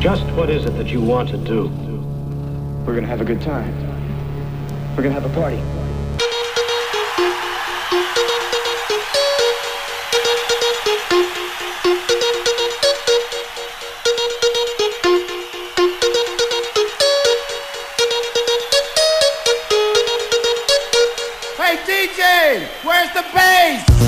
Just what is it that you want to do? We're gonna have a good time. We're gonna have a party. Hey DJ, where's the bass?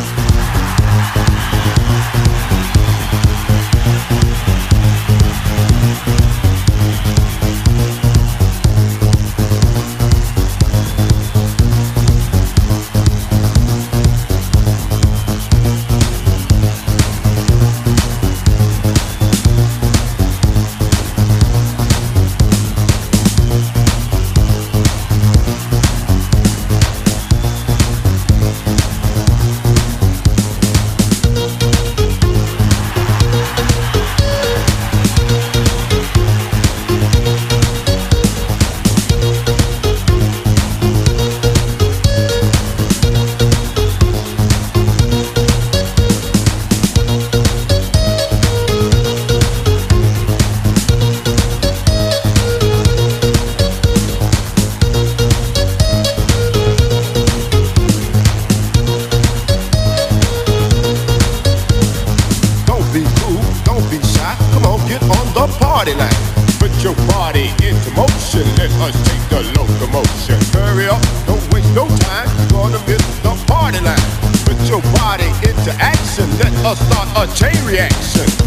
us take the locomotion. Hurry up, don't waste no time. You're gonna miss the party line. Put your body into action. Let us start a chain reaction.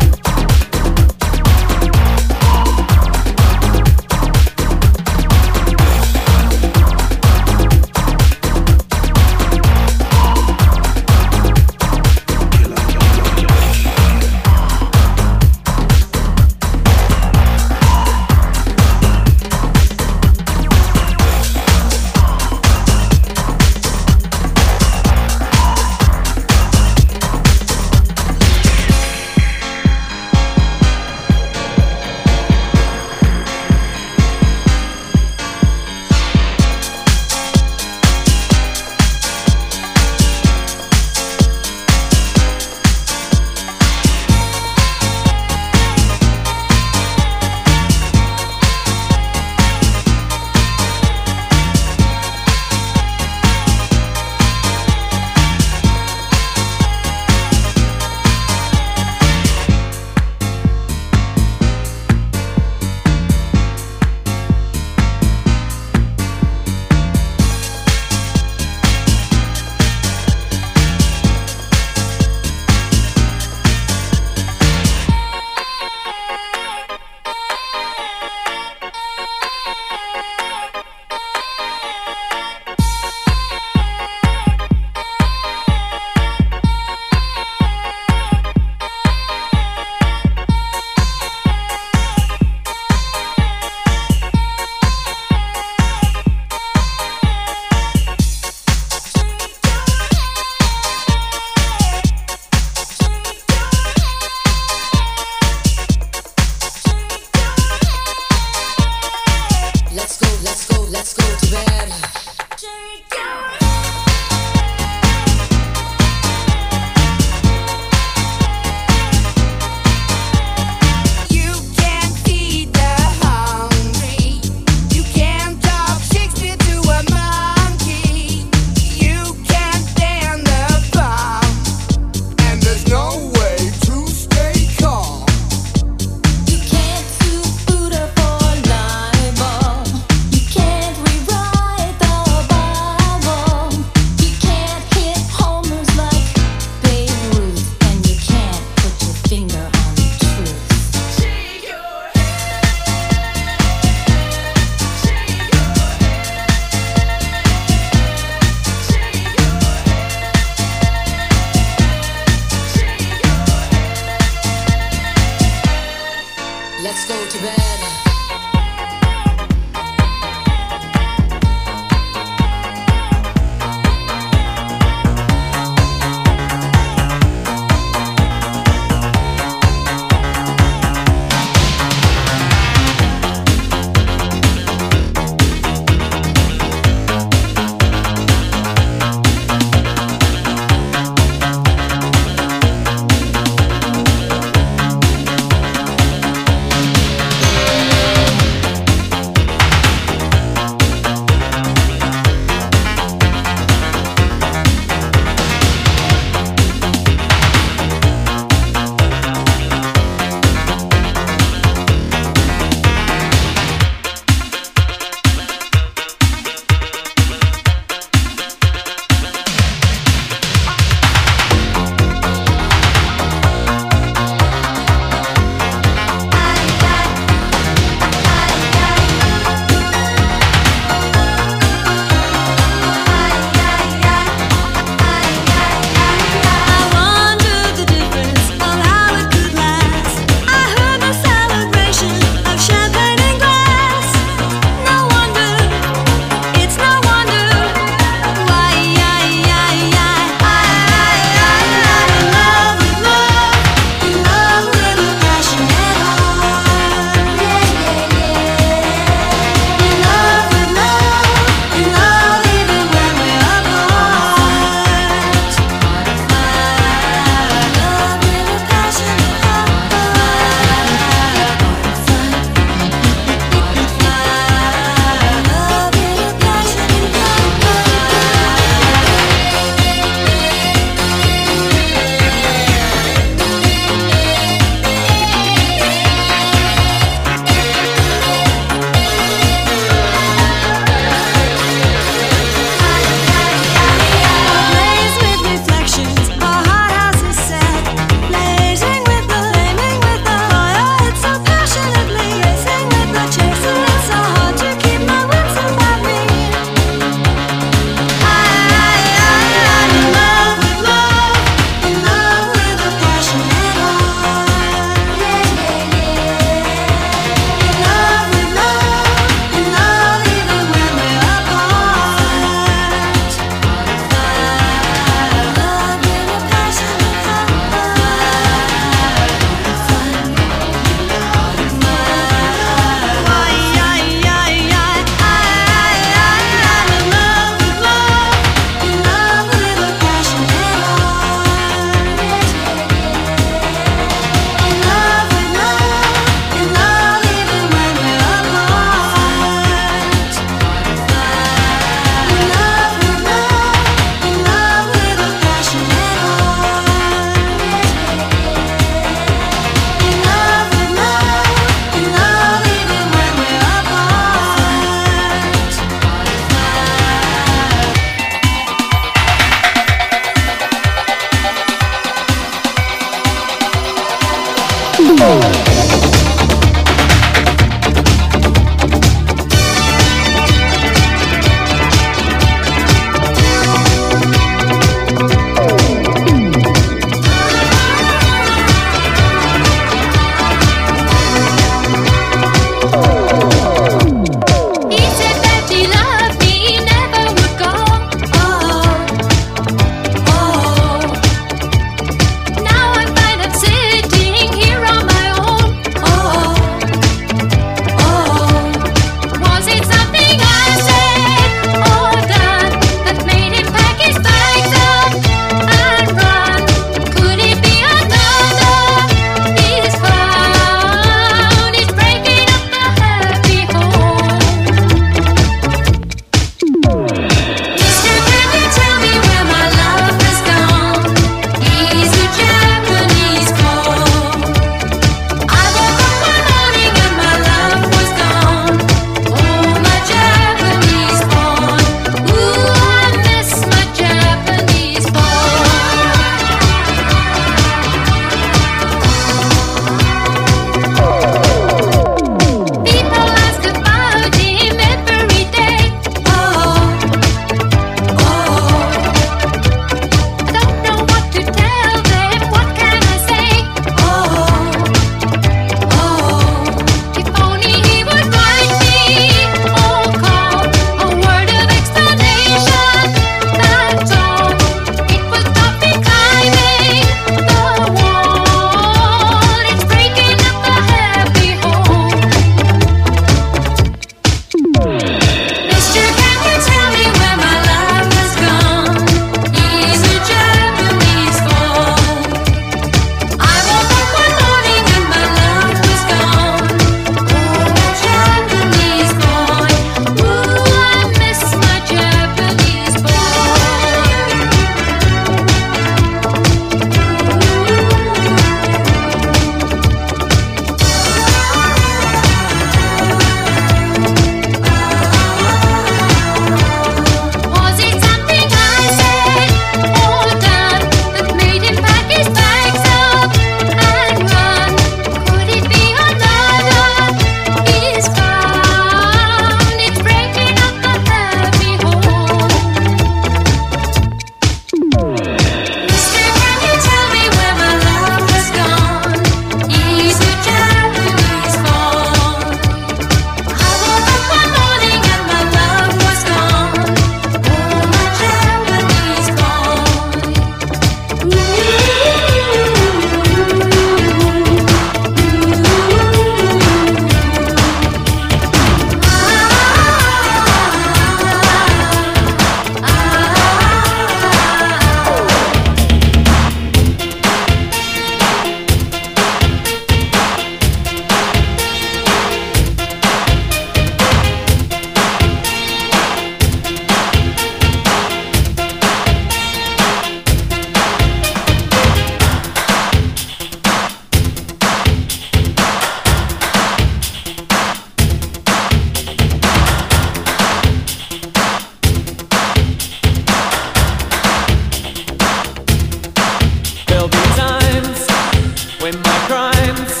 crimes.